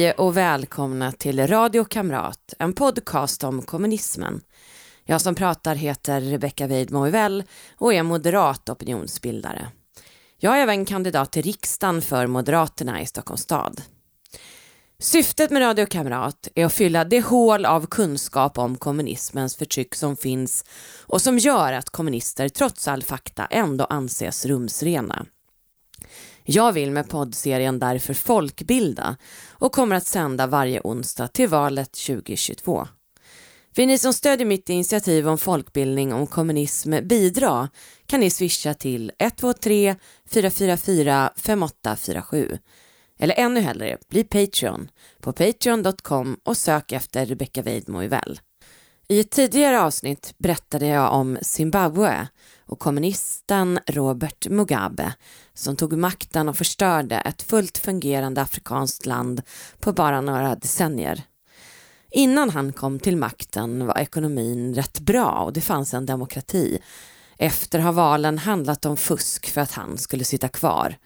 Hej och välkomna till Radio Kamrat, en podcast om kommunismen. Jag som pratar heter Rebecka Weidmo och är moderat opinionsbildare. Jag är även kandidat till riksdagen för Moderaterna i Stockholms stad. Syftet med Radio Kamrat är att fylla det hål av kunskap om kommunismens förtryck som finns och som gör att kommunister trots all fakta ändå anses rumsrena. Jag vill med poddserien därför folkbilda och kommer att sända varje onsdag till valet 2022. Vill ni som stödjer mitt initiativ om folkbildning om kommunism bidra kan ni swisha till 123 444 5847 eller ännu hellre, bli Patreon på patreon.com och sök efter Rebecka Weidmo I Väl. I ett tidigare avsnitt berättade jag om Zimbabwe och kommunisten Robert Mugabe som tog makten och förstörde ett fullt fungerande afrikanskt land på bara några decennier. Innan han kom till makten var ekonomin rätt bra och det fanns en demokrati. Efter har valen handlat om fusk för att han skulle sitta kvar.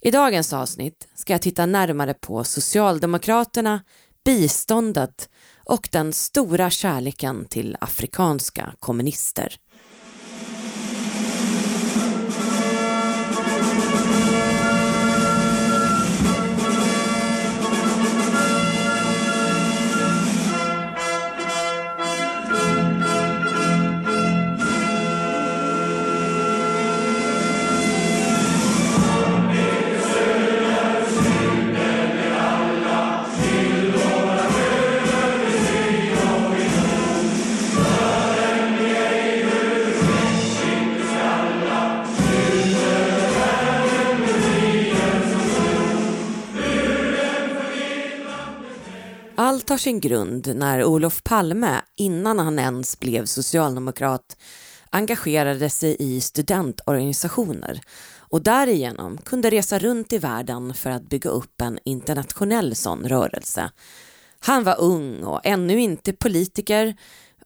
I dagens avsnitt ska jag titta närmare på Socialdemokraterna, biståndet och den stora kärleken till afrikanska kommunister. Tar sin grund när Olof Palme, innan han ens blev socialdemokrat, engagerade sig i studentorganisationer och därigenom kunde resa runt i världen för att bygga upp en internationell sån rörelse. Han var ung och ännu inte politiker,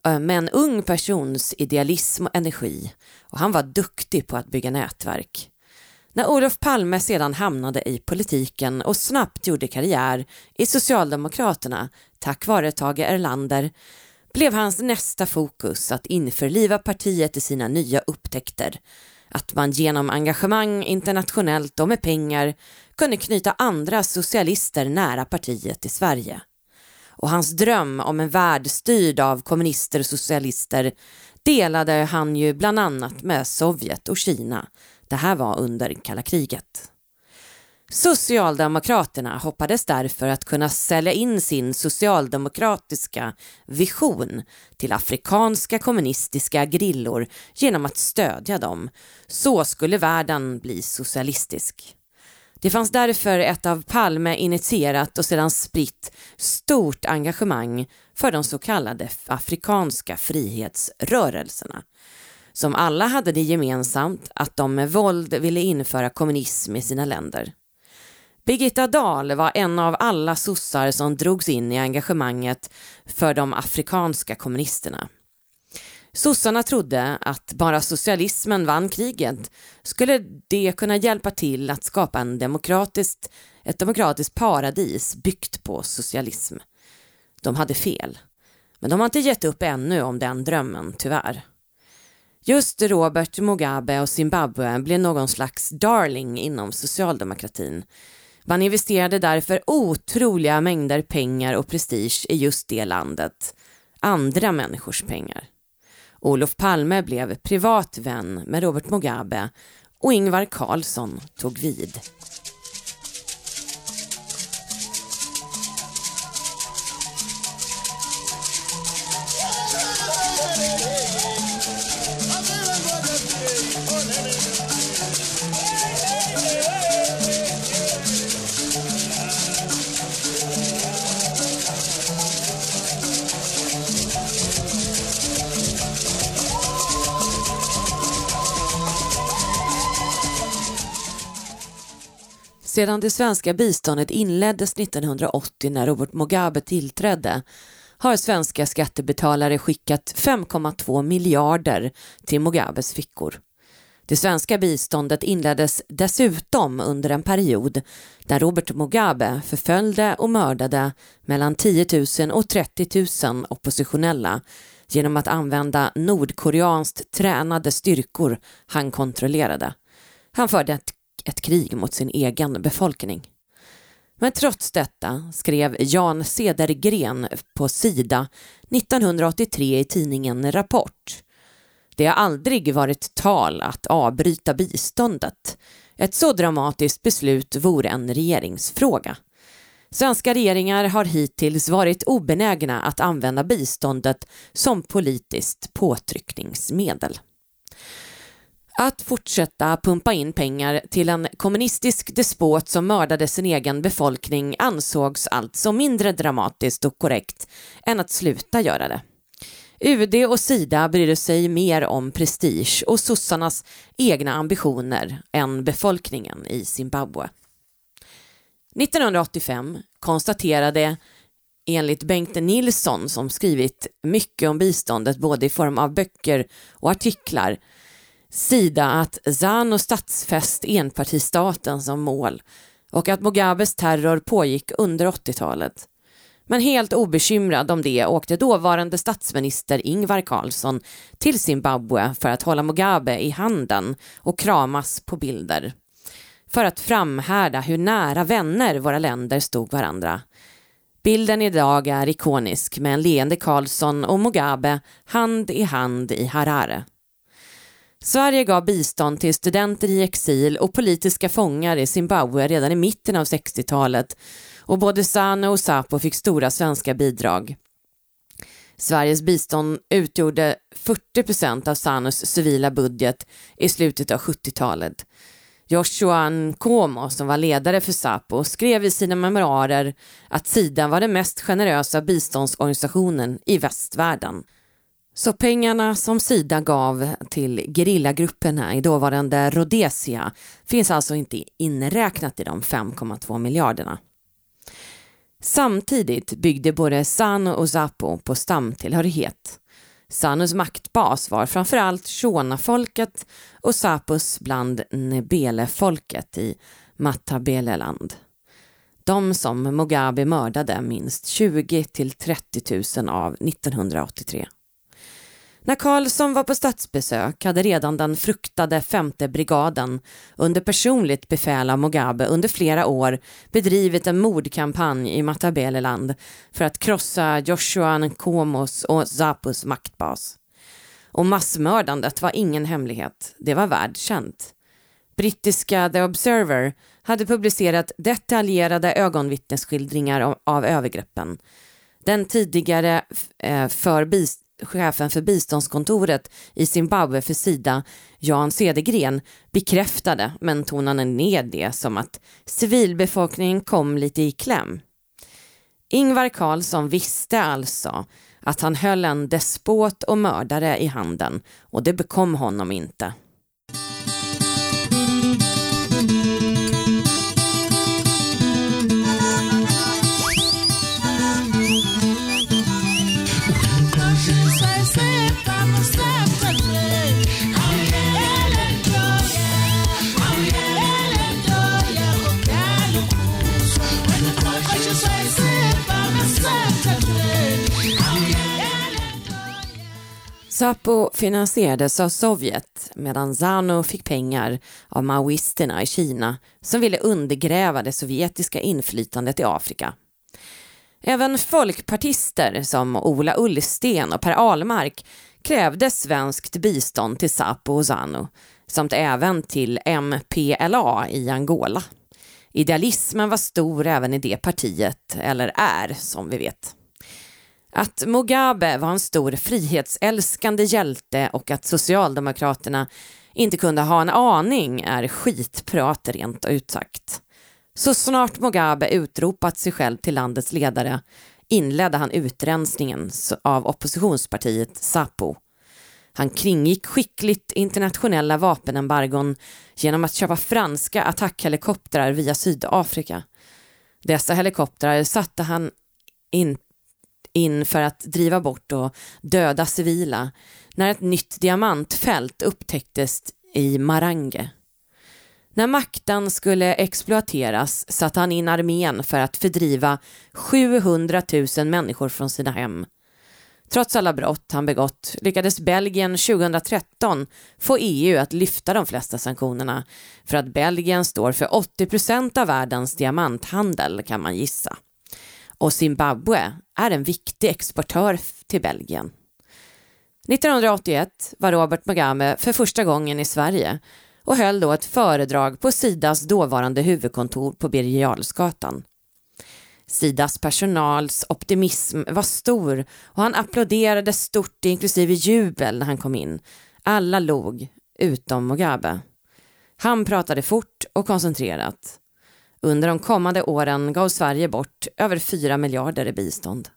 med en ung persons idealism och energi och han var duktig på att bygga nätverk. När Olof Palme sedan hamnade i politiken och snabbt gjorde karriär i Socialdemokraterna tack vare Tage Erlander blev hans nästa fokus att införliva partiet i sina nya upptäckter. Att man genom engagemang internationellt och med pengar kunde knyta andra socialister nära partiet i Sverige. Och hans dröm om en värld styrd av kommunister och socialister delade han ju bland annat med Sovjet och Kina det här var under kalla kriget. Socialdemokraterna hoppades därför att kunna sälja in sin socialdemokratiska vision till afrikanska kommunistiska grillor genom att stödja dem. Så skulle världen bli socialistisk. Det fanns därför ett av Palme initierat och sedan spritt stort engagemang för de så kallade afrikanska frihetsrörelserna som alla hade det gemensamt att de med våld ville införa kommunism i sina länder. Birgitta Dahl var en av alla sossar som drogs in i engagemanget för de afrikanska kommunisterna. Sossarna trodde att bara socialismen vann kriget skulle det kunna hjälpa till att skapa en demokratiskt, ett demokratiskt paradis byggt på socialism. De hade fel. Men de har inte gett upp ännu om den drömmen, tyvärr. Just Robert Mugabe och Zimbabwe blev någon slags darling inom socialdemokratin. Man investerade därför otroliga mängder pengar och prestige i just det landet. Andra människors pengar. Olof Palme blev privat vän med Robert Mugabe och Ingvar Carlsson tog vid. Sedan det svenska biståndet inleddes 1980 när Robert Mugabe tillträdde har svenska skattebetalare skickat 5,2 miljarder till Mugabes fickor. Det svenska biståndet inleddes dessutom under en period där Robert Mugabe förföljde och mördade mellan 10 000 och 30 000 oppositionella genom att använda nordkoreanskt tränade styrkor han kontrollerade. Han förde ett, ett krig mot sin egen befolkning. Men trots detta skrev Jan Cedergren på Sida 1983 i tidningen Rapport. Det har aldrig varit tal att avbryta biståndet. Ett så dramatiskt beslut vore en regeringsfråga. Svenska regeringar har hittills varit obenägna att använda biståndet som politiskt påtryckningsmedel. Att fortsätta pumpa in pengar till en kommunistisk despot som mördade sin egen befolkning ansågs alltså mindre dramatiskt och korrekt än att sluta göra det. UD och Sida brydde sig mer om prestige och sossarnas egna ambitioner än befolkningen i Zimbabwe. 1985 konstaterade enligt Bengt Nilsson som skrivit mycket om biståndet både i form av böcker och artiklar Sida att ZANU statsfäst enpartistaten som mål och att Mugabes terror pågick under 80-talet. Men helt obekymrad om det åkte dåvarande statsminister Ingvar Carlsson till Zimbabwe för att hålla Mugabe i handen och kramas på bilder. För att framhärda hur nära vänner våra länder stod varandra. Bilden idag är ikonisk med en leende Carlsson och Mugabe hand i hand i Harare. Sverige gav bistånd till studenter i exil och politiska fångar i Zimbabwe redan i mitten av 60-talet och både ZANU och Sapo fick stora svenska bidrag. Sveriges bistånd utgjorde 40 procent av ZANUs civila budget i slutet av 70-talet. Joshua Nkomo, som var ledare för Sapo, skrev i sina memoarer att Sida var den mest generösa biståndsorganisationen i västvärlden. Så pengarna som Sida gav till gerillagrupperna i dåvarande Rhodesia finns alltså inte inräknat i de 5,2 miljarderna. Samtidigt byggde både Sanu och Zapo på stamtillhörighet. Sanus maktbas var framförallt Shona-folket och Zapos bland Nebele-folket i Matabeleland. De som Mugabe mördade minst 20 till 30 000 av 1983. När Karlsson var på statsbesök hade redan den fruktade femte brigaden under personligt befäl av Mugabe under flera år bedrivit en mordkampanj i Matabeleland för att krossa Joshua Nkomos och Zapus maktbas. Och massmördandet var ingen hemlighet, det var världskänt. Brittiska The Observer hade publicerat detaljerade ögonvittnesskildringar av övergreppen. Den tidigare eh, för chefen för biståndskontoret i Zimbabwe för Sida, Jan Cedergren, bekräftade men tonade ner det som att civilbefolkningen kom lite i kläm. Ingvar Carlsson visste alltså att han höll en despot och mördare i handen och det bekom honom inte. Sapo finansierades av Sovjet medan ZANU fick pengar av maoisterna i Kina som ville undergräva det sovjetiska inflytandet i Afrika. Även folkpartister som Ola Ullsten och Per Ahlmark krävde svenskt bistånd till Sapo och ZANU samt även till MPLA i Angola. Idealismen var stor även i det partiet, eller är som vi vet. Att Mugabe var en stor frihetsälskande hjälte och att Socialdemokraterna inte kunde ha en aning är skitprat rent ut sagt. Så snart Mugabe utropat sig själv till landets ledare inledde han utrensningen av oppositionspartiet Sapo. Han kringgick skickligt internationella vapenembargon genom att köpa franska attackhelikoptrar via Sydafrika. Dessa helikoptrar satte han in in för att driva bort och döda civila när ett nytt diamantfält upptäcktes i Marange. När makten skulle exploateras satte han in armén för att fördriva 700 000 människor från sina hem. Trots alla brott han begått lyckades Belgien 2013 få EU att lyfta de flesta sanktionerna för att Belgien står för 80 procent av världens diamanthandel kan man gissa. Och Zimbabwe är en viktig exportör till Belgien. 1981 var Robert Mugabe för första gången i Sverige och höll då ett föredrag på Sidas dåvarande huvudkontor på Birger Sidas personals optimism var stor och han applåderade stort inklusive jubel när han kom in. Alla log, utom Mugabe. Han pratade fort och koncentrerat. Under de kommande åren gav Sverige bort över 4 miljarder i bistånd.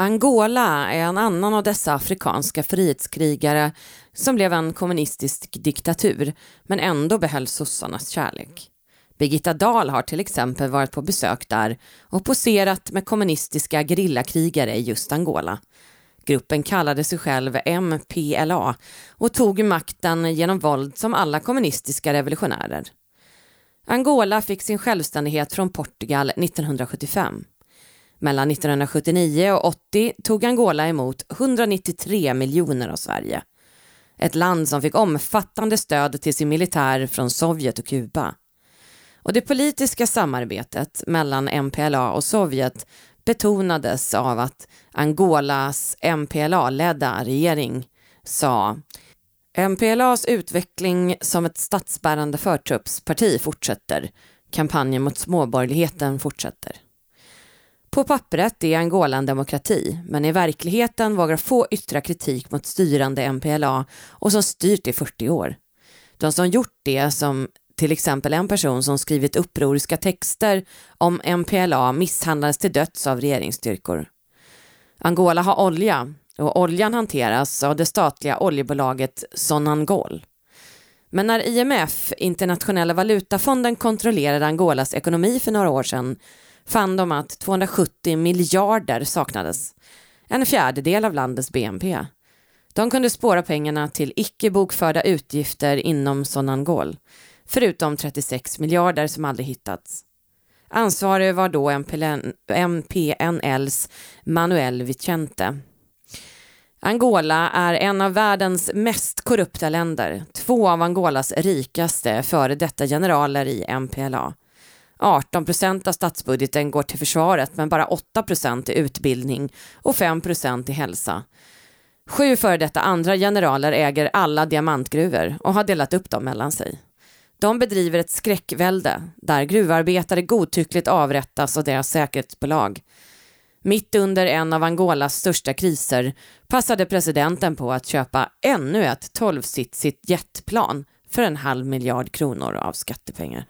Angola är en annan av dessa afrikanska frihetskrigare som blev en kommunistisk diktatur men ändå behöll sossarnas kärlek. Birgitta Dahl har till exempel varit på besök där och poserat med kommunistiska gerillakrigare i just Angola. Gruppen kallade sig själv MPLA och tog makten genom våld som alla kommunistiska revolutionärer. Angola fick sin självständighet från Portugal 1975. Mellan 1979 och 80 tog Angola emot 193 miljoner av Sverige. Ett land som fick omfattande stöd till sin militär från Sovjet och Kuba. Och det politiska samarbetet mellan MPLA och Sovjet betonades av att Angolas MPLA-ledda regering sa MPLAs utveckling som ett statsbärande förtruppsparti fortsätter. Kampanjen mot småborgerligheten fortsätter. På pappret är Angola en demokrati, men i verkligheten vågar få yttra kritik mot styrande MPLA och som styrt i 40 år. De som gjort det, som till exempel en person som skrivit upproriska texter om MPLA misshandlades till döds av regeringsstyrkor. Angola har olja och oljan hanteras av det statliga oljebolaget Sonangol. Men när IMF, Internationella valutafonden, kontrollerade Angolas ekonomi för några år sedan fann de att 270 miljarder saknades. En fjärdedel av landets BNP. De kunde spåra pengarna till icke bokförda utgifter inom Sonangol förutom 36 miljarder som aldrig hittats. Ansvarig var då MPNLs Manuel Vicente. Angola är en av världens mest korrupta länder. Två av Angolas rikaste före detta generaler i MPLA. 18 procent av statsbudgeten går till försvaret men bara 8 procent till utbildning och 5 procent till hälsa. Sju före detta andra generaler äger alla diamantgruvor och har delat upp dem mellan sig. De bedriver ett skräckvälde där gruvarbetare godtyckligt avrättas av deras säkerhetsbolag. Mitt under en av Angolas största kriser passade presidenten på att köpa ännu ett tolvsitsigt jetplan för en halv miljard kronor av skattepengar.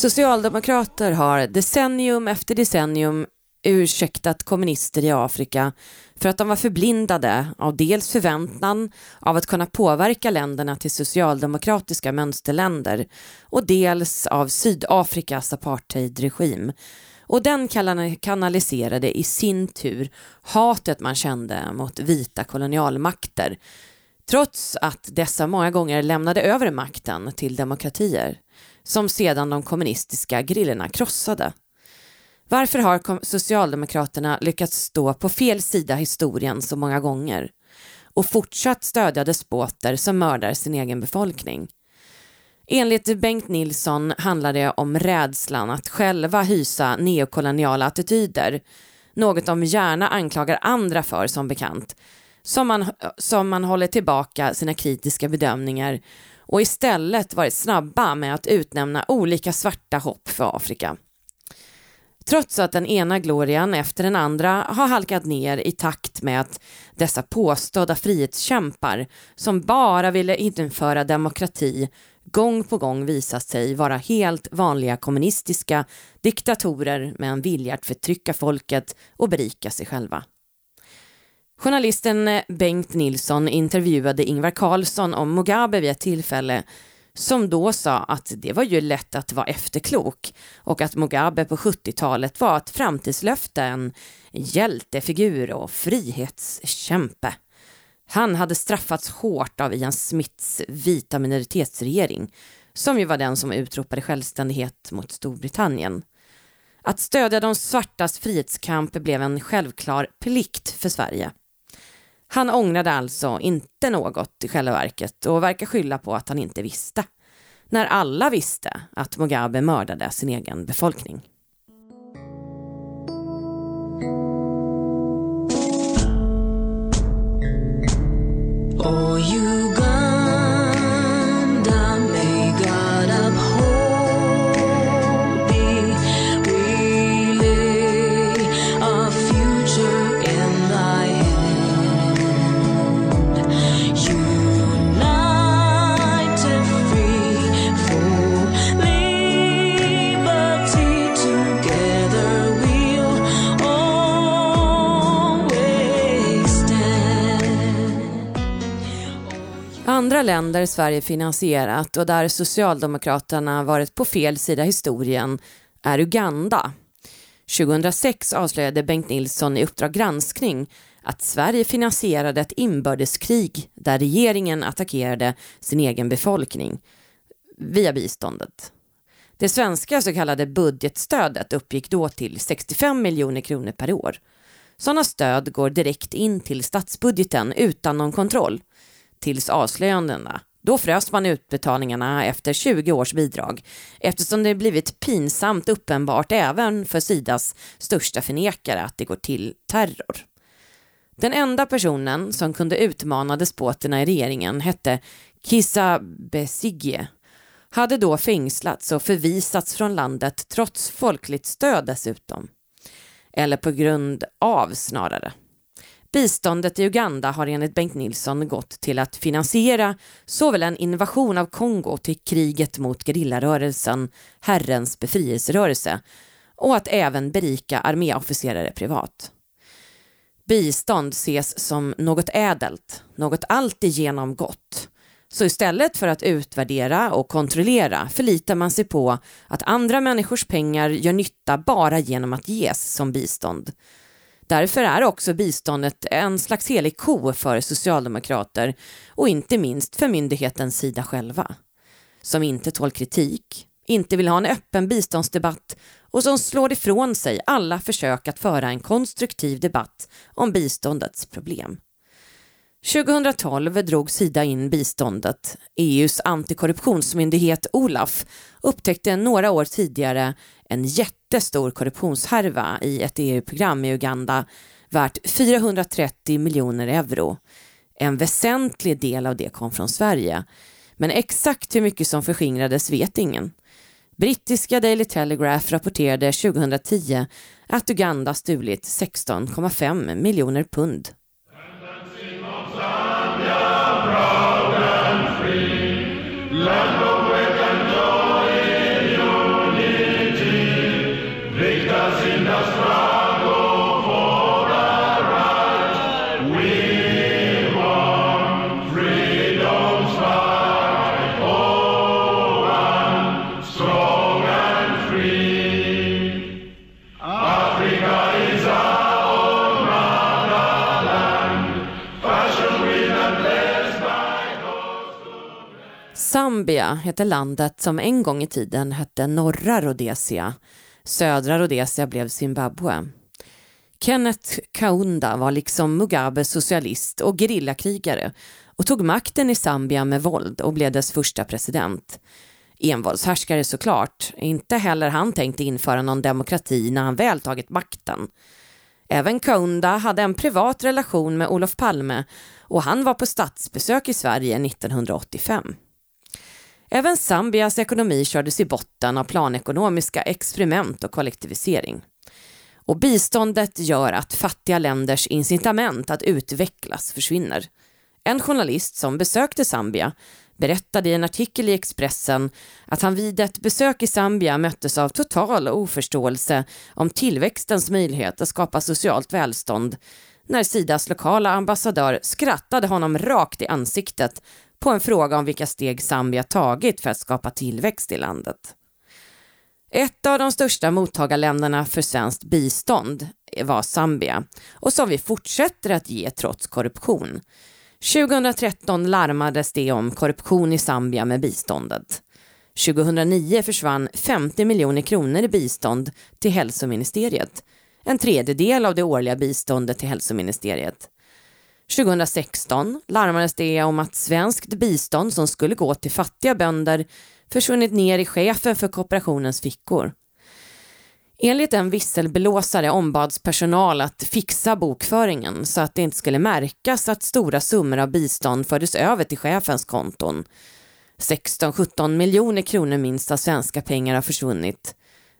Socialdemokrater har decennium efter decennium ursäktat kommunister i Afrika för att de var förblindade av dels förväntan av att kunna påverka länderna till socialdemokratiska mönsterländer och dels av Sydafrikas apartheidregim. Och den kanaliserade i sin tur hatet man kände mot vita kolonialmakter trots att dessa många gånger lämnade över makten till demokratier som sedan de kommunistiska grillorna krossade. Varför har Socialdemokraterna lyckats stå på fel sida historien så många gånger och fortsatt stödja despoter som mördar sin egen befolkning? Enligt Bengt Nilsson handlar det om rädslan att själva hysa neokoloniala attityder, något de gärna anklagar andra för som bekant, som man, som man håller tillbaka sina kritiska bedömningar och istället varit snabba med att utnämna olika svarta hopp för Afrika. Trots att den ena glorian efter den andra har halkat ner i takt med att dessa påstådda frihetskämpar som bara ville införa demokrati gång på gång visat sig vara helt vanliga kommunistiska diktatorer med en vilja att förtrycka folket och berika sig själva. Journalisten Bengt Nilsson intervjuade Ingvar Carlsson om Mugabe vid ett tillfälle som då sa att det var ju lätt att vara efterklok och att Mugabe på 70-talet var ett framtidslöfte, en hjältefigur och frihetskämpe. Han hade straffats hårt av Ian Smiths vita minoritetsregering som ju var den som utropade självständighet mot Storbritannien. Att stödja de svartas frihetskamp blev en självklar plikt för Sverige. Han ångrade alltså inte något i själva verket och verkar skylla på att han inte visste. När alla visste att Mugabe mördade sin egen befolkning. Oh, you Andra länder Sverige finansierat och där Socialdemokraterna varit på fel sida historien är Uganda. 2006 avslöjade Bengt Nilsson i Uppdrag granskning att Sverige finansierade ett inbördeskrig där regeringen attackerade sin egen befolkning via biståndet. Det svenska så kallade budgetstödet uppgick då till 65 miljoner kronor per år. Sådana stöd går direkt in till statsbudgeten utan någon kontroll tills avslöjandena. Då frös man utbetalningarna efter 20 års bidrag eftersom det blivit pinsamt uppenbart även för Sidas största förnekare att det går till terror. Den enda personen som kunde utmana despoterna i regeringen hette Kissa Besigye. Hade då fängslats och förvisats från landet trots folkligt stöd dessutom. Eller på grund av snarare. Biståndet i Uganda har enligt Bengt Nilsson gått till att finansiera såväl en invasion av Kongo till kriget mot gerillarörelsen Herrens befrielserörelse och att även berika arméofficerare privat. Bistånd ses som något ädelt, något alltigenom gott. Så istället för att utvärdera och kontrollera förlitar man sig på att andra människors pengar gör nytta bara genom att ges som bistånd Därför är också biståndet en slags helig ko för socialdemokrater och inte minst för myndighetens sida själva. Som inte tål kritik, inte vill ha en öppen biståndsdebatt och som slår ifrån sig alla försök att föra en konstruktiv debatt om biståndets problem. 2012 drog Sida in biståndet. EUs antikorruptionsmyndighet Olaf upptäckte några år tidigare en jättestor korruptionshärva i ett EU-program i Uganda värt 430 miljoner euro. En väsentlig del av det kom från Sverige. Men exakt hur mycket som förskingrades vet ingen. Brittiska Daily Telegraph rapporterade 2010 att Uganda stulit 16,5 miljoner pund. Heter landet som en gång i tiden hette norra Rhodesia. Södra Rhodesia blev Zimbabwe. Kenneth Kaunda var liksom Mugabe socialist och gerillakrigare och tog makten i Zambia med våld och blev dess första president. Envåldshärskare såklart, inte heller han tänkte införa någon demokrati när han väl tagit makten. Även Kaunda hade en privat relation med Olof Palme och han var på statsbesök i Sverige 1985. Även Zambias ekonomi kördes i botten av planekonomiska experiment och kollektivisering. Och biståndet gör att fattiga länders incitament att utvecklas försvinner. En journalist som besökte Zambia berättade i en artikel i Expressen att han vid ett besök i Zambia möttes av total oförståelse om tillväxtens möjlighet att skapa socialt välstånd när Sidas lokala ambassadör skrattade honom rakt i ansiktet på en fråga om vilka steg Zambia tagit för att skapa tillväxt i landet. Ett av de största mottagarländerna för svenskt bistånd var Zambia och som vi fortsätter att ge trots korruption. 2013 larmades det om korruption i Zambia med biståndet. 2009 försvann 50 miljoner kronor i bistånd till hälsoministeriet. En tredjedel av det årliga biståndet till hälsoministeriet. 2016 larmades det om att svenskt bistånd som skulle gå till fattiga bönder försvunnit ner i chefen för kooperationens fickor. Enligt en visselblåsare ombads personal att fixa bokföringen så att det inte skulle märkas att stora summor av bistånd fördes över till chefens konton. 16-17 miljoner kronor minst av svenska pengar har försvunnit.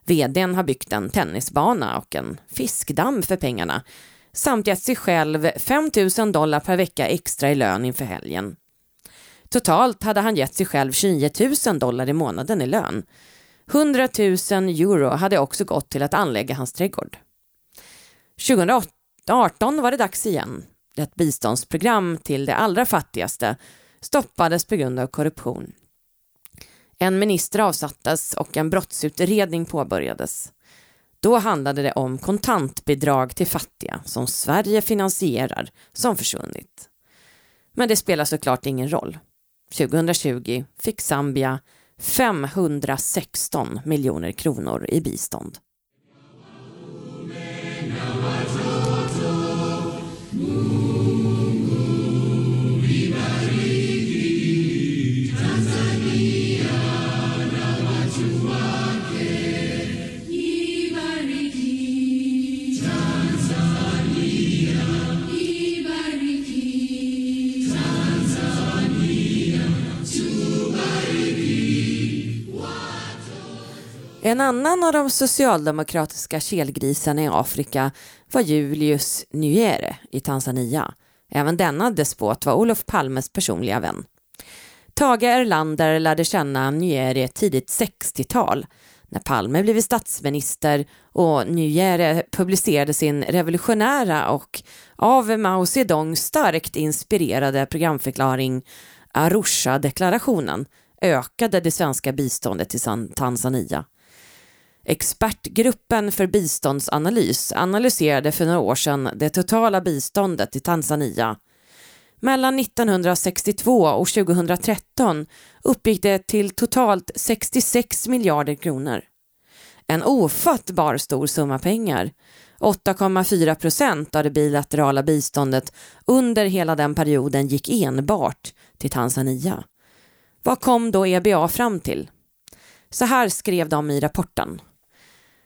Vdn har byggt en tennisbana och en fiskdamm för pengarna samt gett sig själv 5 000 dollar per vecka extra i lön inför helgen. Totalt hade han gett sig själv 29 000 dollar i månaden i lön. 100 000 euro hade också gått till att anlägga hans trädgård. 2018 var det dags igen. Ett biståndsprogram till de allra fattigaste stoppades på grund av korruption. En minister avsattes och en brottsutredning påbörjades. Då handlade det om kontantbidrag till fattiga som Sverige finansierar som försvunnit. Men det spelar såklart ingen roll. 2020 fick Zambia 516 miljoner kronor i bistånd. En annan av de socialdemokratiska kelgrisarna i Afrika var Julius Nyerere i Tanzania. Även denna despot var Olof Palmes personliga vän. Tage Erlander lärde känna Nyerere tidigt 60-tal när Palme blivit statsminister och Nyerere publicerade sin revolutionära och av Mao Zedong starkt inspirerade programförklaring Arusha-deklarationen ökade det svenska biståndet till Tanzania. Expertgruppen för biståndsanalys analyserade för några år sedan det totala biståndet i Tanzania. Mellan 1962 och 2013 uppgick det till totalt 66 miljarder kronor. En ofattbar stor summa pengar. 8,4 procent av det bilaterala biståndet under hela den perioden gick enbart till Tanzania. Vad kom då EBA fram till? Så här skrev de i rapporten.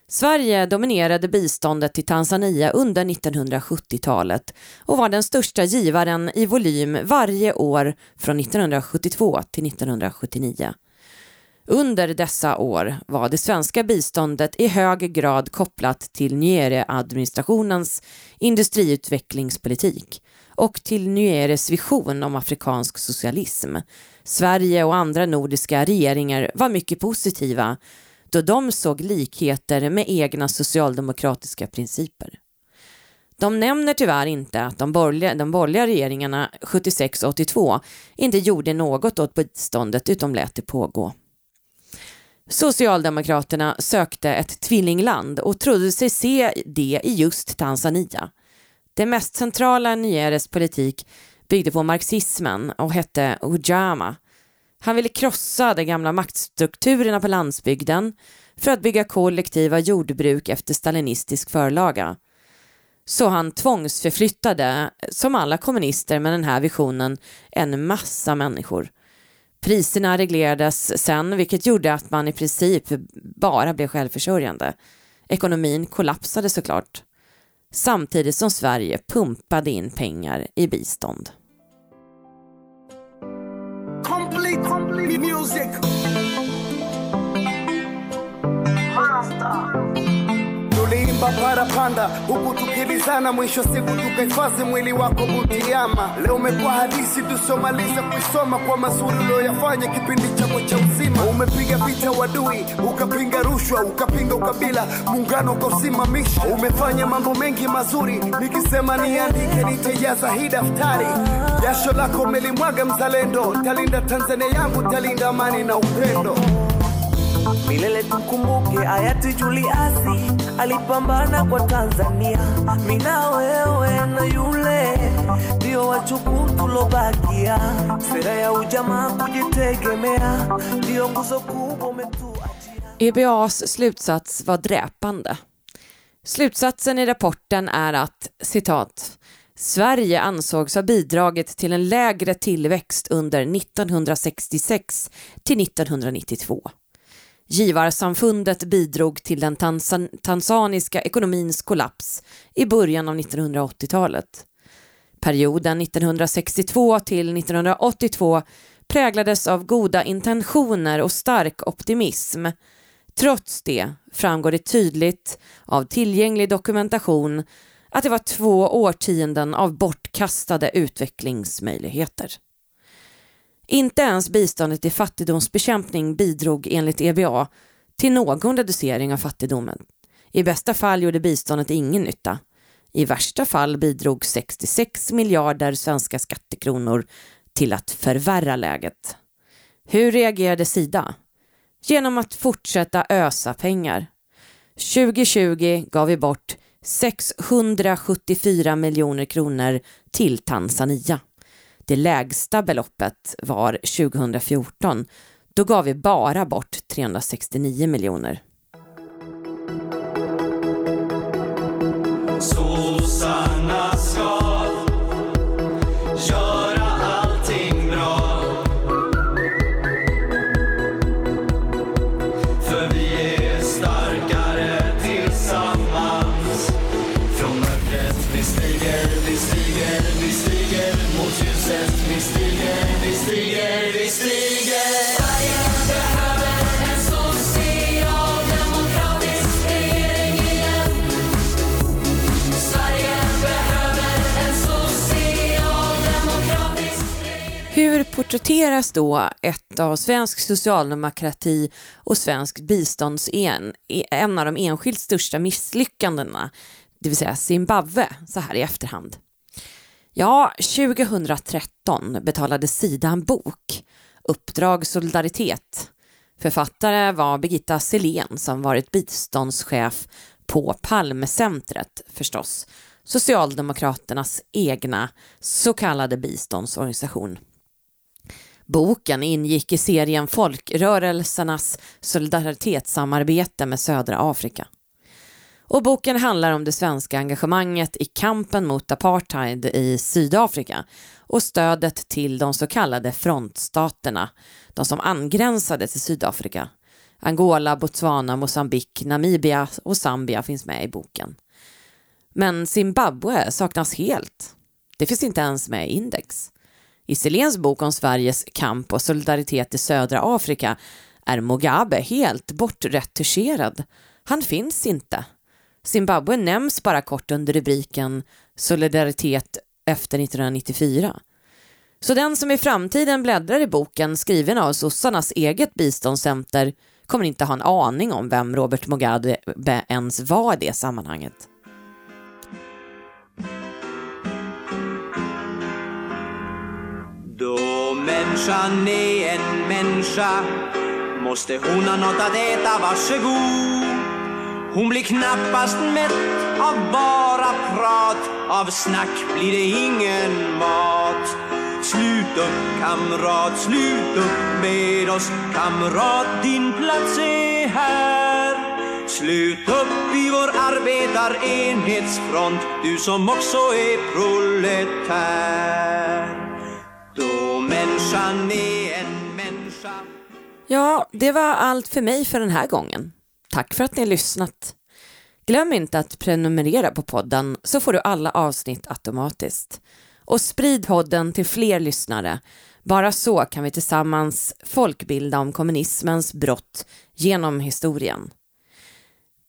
Sverige dominerade biståndet till Tanzania under 1970-talet och var den största givaren i volym varje år från 1972 till 1979. Under dessa år var det svenska biståndet i hög grad kopplat till Nyere-administrationens industriutvecklingspolitik och till Nyeres vision om afrikansk socialism. Sverige och andra nordiska regeringar var mycket positiva då de såg likheter med egna socialdemokratiska principer. De nämner tyvärr inte att de borgerliga, de borgerliga regeringarna 76-82 inte gjorde något åt biståndet utan lät det pågå. Socialdemokraterna sökte ett tvillingland och trodde sig se det i just Tanzania. Det mest centrala Nyeres politik byggde på marxismen och hette Ujama han ville krossa de gamla maktstrukturerna på landsbygden för att bygga kollektiva jordbruk efter stalinistisk förlaga. Så han tvångsförflyttade, som alla kommunister med den här visionen, en massa människor. Priserna reglerades sen, vilket gjorde att man i princip bara blev självförsörjande. Ekonomin kollapsade såklart, samtidigt som Sverige pumpade in pengar i bistånd. Complete, complete music. Tuliimba parapanda huku tukilizana, mwisho siku tukahifadhi mwili wako Butiama. Leo umekuwa hadisi tusomaliza kuisoma kwa mazuri ulioyafanya kipindi chako cha uzima. Umepiga vita wadui, ukapinga rushwa, ukapinga ukabila, muungano ukausimamisha. Umefanya mambo mengi mazuri, nikisema niandike nitajaza hii daftari. Jasho lako umelimwaga mzalendo, talinda Tanzania yangu, talinda amani na upendo. Milele tukumbuke hayati Juliasi alipambana kwa Tanzania. Mina wewe na yule ndio wachukuu tulobakia. Sera ya ujamaa kujitegemea ndio nguzo kubwa umetuachia. EBAs slutsats var dräpande. Slutsatsen i rapporten är att citat Sverige ansågs ha bidragit till en lägre tillväxt under 1966 till 1992. Givarsamfundet bidrog till den tansan tanzaniska ekonomins kollaps i början av 1980-talet. Perioden 1962 till 1982 präglades av goda intentioner och stark optimism. Trots det framgår det tydligt av tillgänglig dokumentation att det var två årtionden av bortkastade utvecklingsmöjligheter. Inte ens biståndet till fattigdomsbekämpning bidrog enligt EBA till någon reducering av fattigdomen. I bästa fall gjorde biståndet ingen nytta. I värsta fall bidrog 66 miljarder svenska skattekronor till att förvärra läget. Hur reagerade Sida? Genom att fortsätta ösa pengar. 2020 gav vi bort 674 miljoner kronor till Tanzania. Det lägsta beloppet var 2014. Då gav vi bara bort 369 miljoner. Porträtteras då ett av svensk socialdemokrati och svensk bistånds en, e, en av de enskilt största misslyckandena, det vill säga Zimbabwe, så här i efterhand? Ja, 2013 betalade Sida en bok, Uppdrag solidaritet. Författare var Birgitta Selén som varit biståndschef på Palmecentret förstås, Socialdemokraternas egna så kallade biståndsorganisation. Boken ingick i serien Folkrörelsernas solidaritetssamarbete med södra Afrika. Och boken handlar om det svenska engagemanget i kampen mot apartheid i Sydafrika och stödet till de så kallade frontstaterna, de som angränsade till Sydafrika. Angola, Botswana, Mosambik, Namibia och Zambia finns med i boken. Men Zimbabwe saknas helt. Det finns inte ens med i index. I Selens bok om Sveriges kamp och solidaritet i södra Afrika är Mugabe helt bortretuscherad. Han finns inte. Zimbabwe nämns bara kort under rubriken Solidaritet efter 1994. Så den som i framtiden bläddrar i boken skriven av sossarnas eget biståndscenter kommer inte ha en aning om vem Robert Mugabe ens var i det sammanhanget. Människan är en människa. Måste hon ha något att äta, varsågod. Hon blir knappast mätt av bara prat, av snack blir det ingen mat. Slut upp kamrat, slut upp med oss. Kamrat, din plats är här. Slut upp i vår arbetarenhetsfront. Du som också är proletär människan är en människa Ja, det var allt för mig för den här gången. Tack för att ni har lyssnat. Glöm inte att prenumerera på podden så får du alla avsnitt automatiskt. Och sprid podden till fler lyssnare. Bara så kan vi tillsammans folkbilda om kommunismens brott genom historien.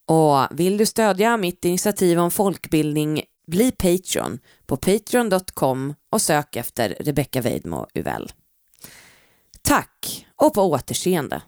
Och vill du stödja mitt initiativ om folkbildning, bli Patreon på patreon.com och sök efter Rebecca Weidmo Uvell. Tack och på återseende.